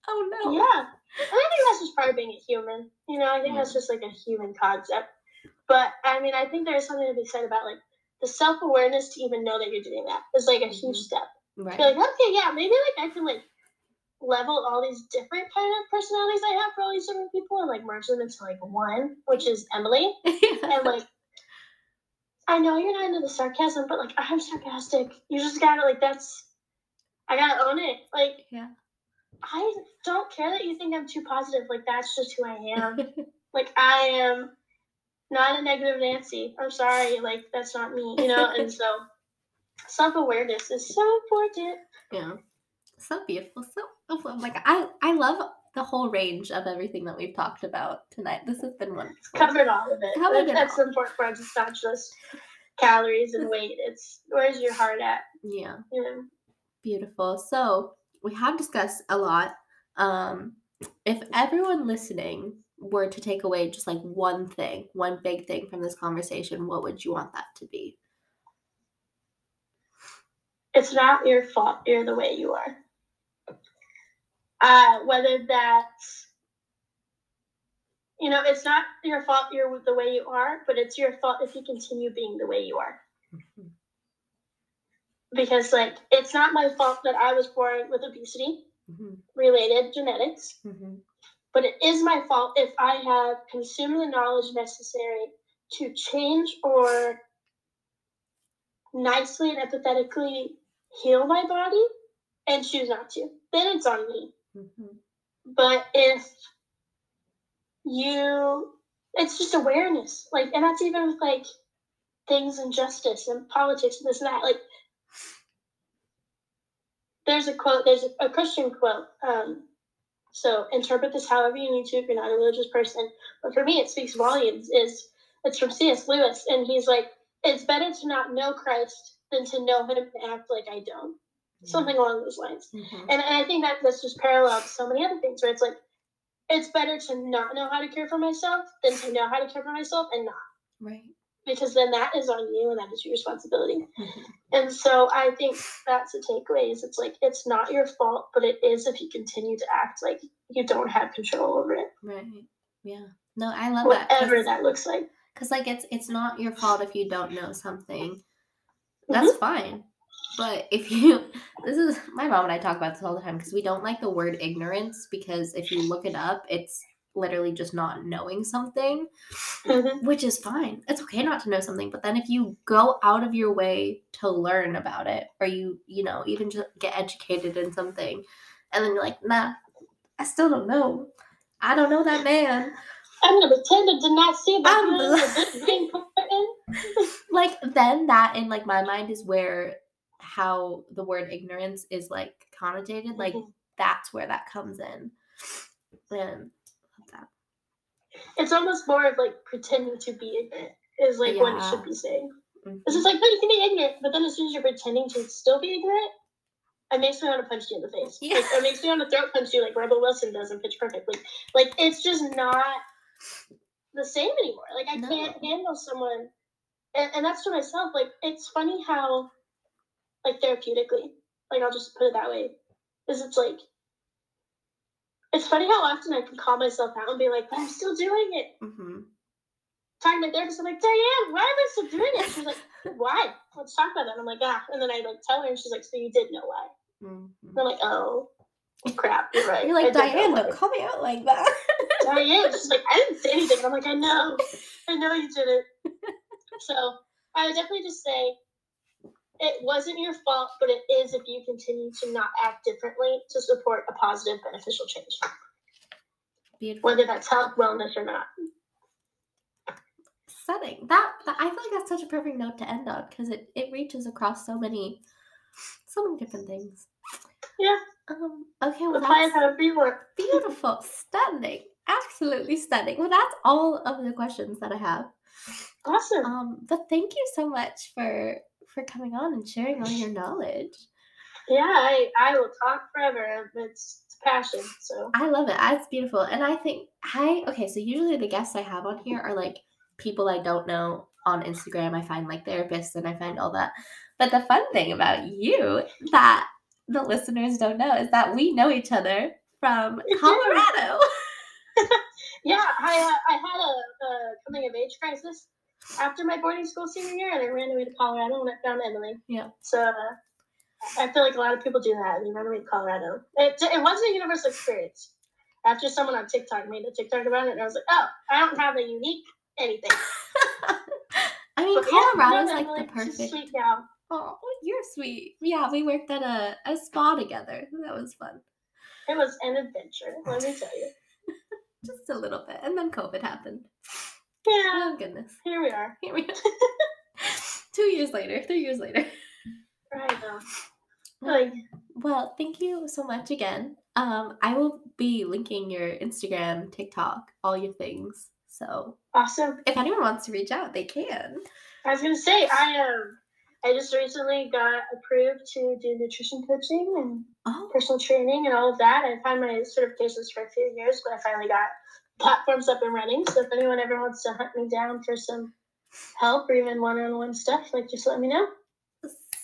Oh no. Yeah. And I think that's just part of being a human. You know, I think that's just like a human concept. But I mean, I think there's something to be said about like the self awareness to even know that you're doing that is like a huge Mhm. step. Right. Be like, okay, yeah, maybe like I can like level all these different kind of personalities I have for all these different people and like merge them into like one, which is Emily. And like, I know you're not into the sarcasm, but like I'm sarcastic. You just gotta like that's I gotta own it. Like yeah. I don't care that you think I'm too positive. Like that's just who I am. like I am not a negative Nancy. I'm sorry. Like that's not me. You know. and so self awareness is so important. Yeah. So beautiful. So oh, beautiful. Like I I love the whole range of everything that we've talked about tonight. This has been wonderful. Covered all of it. Covered it that's all. important part. It's not just calories and weight. It's where's your heart at? Yeah. You know. Beautiful. So we have discussed a lot. Um, if everyone listening were to take away just like one thing, one big thing from this conversation, what would you want that to be? It's not your fault. You're the way you are. Uh, whether that's you know, it's not your fault you're the way you are, but it's your fault if you continue being the way you are. Because like it's not my fault that I was born with obesity Mhm, related genetics, mhm, but it is my fault if I have consumed the knowledge necessary to change or nicely and empathetically heal my body and choose not to. Then it's on me. mhm. But if you, it's just awareness. Like, and that's even with like things and justice and politics and this and that. Like, there's a quote, there's a, a Christian quote. Um, so interpret this however you need to if you're not a religious person. But for me, it speaks volumes. Is it's from C.S. Lewis, and he's like, it's better to not know Christ than to know him and act like I don't. Something along those lines. Mhm, And, and I think that that's just parallel to so many other things where it's like, it's better to not know how to care for myself than to know how to care for myself and not. Right. Because then that is on you and that is your responsibility. Mhm. And so I think that's the takeaway is it's like it's not your fault, but it is if you continue to act like you don't have control over it. Right. Yeah. No, I love that. Whatever 'cause- that looks like. Because like it's it's not your fault if you don't know something. That's fine. But if you this is my mom and I talk about this all the time because we don't like the word ignorance because if you look it up, it's literally just not knowing something, Mhm. which is fine. It's okay not to know something, but then if you go out of your way to learn about it or you, you know, even just get educated in something and then you're like, nah, I still don't know. I don't know that man. I'm gonna pretend I did not see about I'm behind the big green curtain. like then that in like my mind is where how the word ignorance is like connotated like Mhm. that's where that comes in and that It's almost more of like pretending to be ignorant is like what it should be saying. mhm. It's just like, no, you can be ignorant, but then as soon as you're pretending to still be ignorant, it makes me want to punch you in the face. Yeah. Like, it makes me want to throat punch you like Rebel Wilson does in Pitch Perfect. Like, like it's just not the same anymore. Like I No. can't handle someone, and, and that's to myself. Like it's funny how, like therapeutically, like I'll just put it that way, is it's like. It's funny how often I can call myself out and be like, but I'm still doing it Mhm. talking to my therapist. I'm like, Diane, why am I still doing it? She's like, why? Let's talk about that. I'm like, ah. And then I like tell her, and she's like, so you did know why? Mhm. And I'm like, oh, crap, you're right. you're like diane don't call me out like that Diane, she's like, I didn't say anything. And I'm like, I know, I know you did it. So I would definitely just say, it wasn't your fault, but it is if you continue to not act differently to support a positive, beneficial change. Beautiful. Whether that's health, wellness, or not. Stunning. That, that I feel like that's such a perfect note to end on because it, it reaches across so many, so many different things. Yeah. Um. Okay. Well, that's beautiful, stunning, absolutely stunning. Well, that's all of the questions that I have. Awesome. Um. But thank you so much for for coming on and sharing all your knowledge. Yeah, I, I will talk forever. It's, it's passion. So I love it. It's beautiful. And I think I okay, so usually the guests I have on here are like people I don't know on Instagram. I find like therapists and I find all that. But the fun thing about you that the listeners don't know is that we know each other from Colorado. yeah, I uh, I had a, a coming of age crisis after my boarding school senior year, and I ran away to Colorado and I found Emily. Yeah. So uh, I feel like a lot of people do that. They run away to Colorado. It, it wasn't a universal experience. After someone on TikTok made a TikTok about it, and I was like, oh, I don't have a unique anything. I mean, but Colorado's yeah, like the perfect. Sweet now. Oh, you're sweet. Yeah, we worked at a, a spa together. That was fun. It was an adventure, let me tell you. Just a little bit. And then COVID happened. Yeah. Oh goodness. Here we are. Here we are. Two years later, three years later. Right now. Like, well, thank you so much again. Um, I will be linking your Instagram, TikTok, all your things. So awesome. If anyone wants to reach out, they can. I was gonna say I um I just recently got approved to do nutrition coaching and oh. personal training and all of that. I've had my certifications for a few years, but I finally got platforms up and running. So if anyone ever wants to hunt me down for some help or even one-on-one stuff, like just let me know.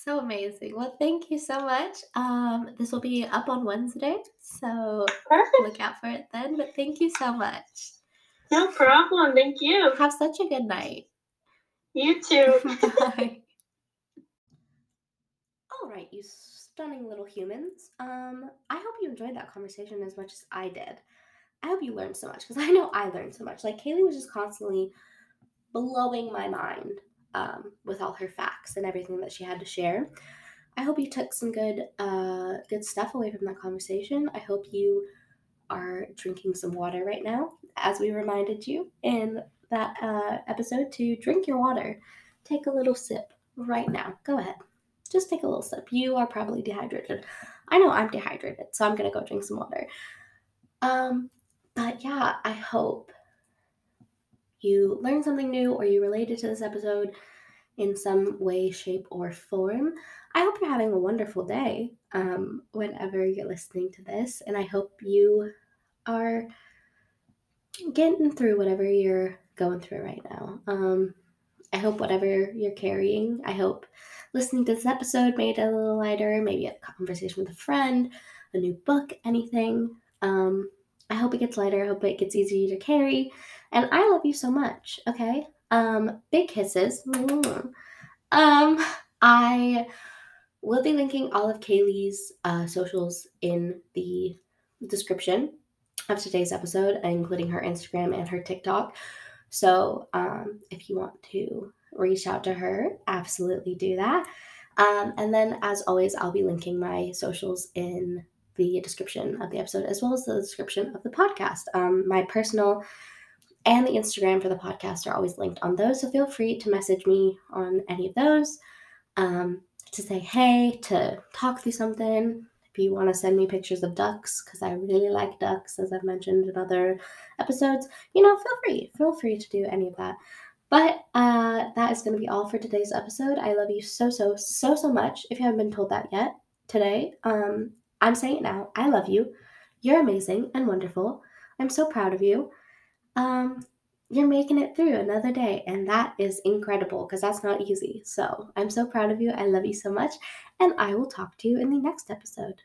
So amazing. Well, thank you so much. Um, this will be up on Wednesday, so Perfect. look out for it then. But thank you so much. No problem. Thank you. Have such a good night. You too. Bye. All right, you stunning little humans. Um, I hope you enjoyed that conversation as much as I did. I hope you learned so much because I know I learned so much. Like Kaelee was just constantly blowing my mind um, with all her facts and everything that she had to share. I hope you took some good uh, good stuff away from that conversation. I hope you are drinking some water right now, as we reminded you in that uh, episode to drink your water. Take a little sip right now. Go ahead. Just take a little sip. You are probably dehydrated. I know I'm dehydrated, so I'm gonna go drink some water. Um, but yeah, I hope you learned something new or you related to this episode in some way, shape, or form. I hope you're having a wonderful day um, whenever you're listening to this, and I hope you are getting through whatever you're going through right now. Um, I hope whatever you're carrying, I hope listening to this episode made it a little lighter, maybe a conversation with a friend, a new book, anything. Um, I hope it gets lighter. I hope it gets easier to carry. And I love you so much. Okay. Um, big kisses. Um, I will be linking all of Kaelee's uh, socials in the description of today's episode, including her Instagram and her TikTok. So um, if you want to reach out to her, absolutely do that. Um, and then, as always, I'll be linking my socials in the description of the episode as well as the description of the podcast. Um, my personal and the Instagram for the podcast are always linked on those. So feel free to message me on any of those um, to say hey, to talk through something. If you want to send me pictures of ducks, because I really like ducks, as I've mentioned in other episodes, you know, feel free. Feel free to do any of that. But uh, that is going to be all for today's episode. I love you so, so, so, so much. If you haven't been told that yet today, um, I'm saying it now. I love you. You're amazing and wonderful. I'm so proud of you. Um, you're making it through another day, and that is incredible because that's not easy. So I'm so proud of you. I love you so much, and I will talk to you in the next episode.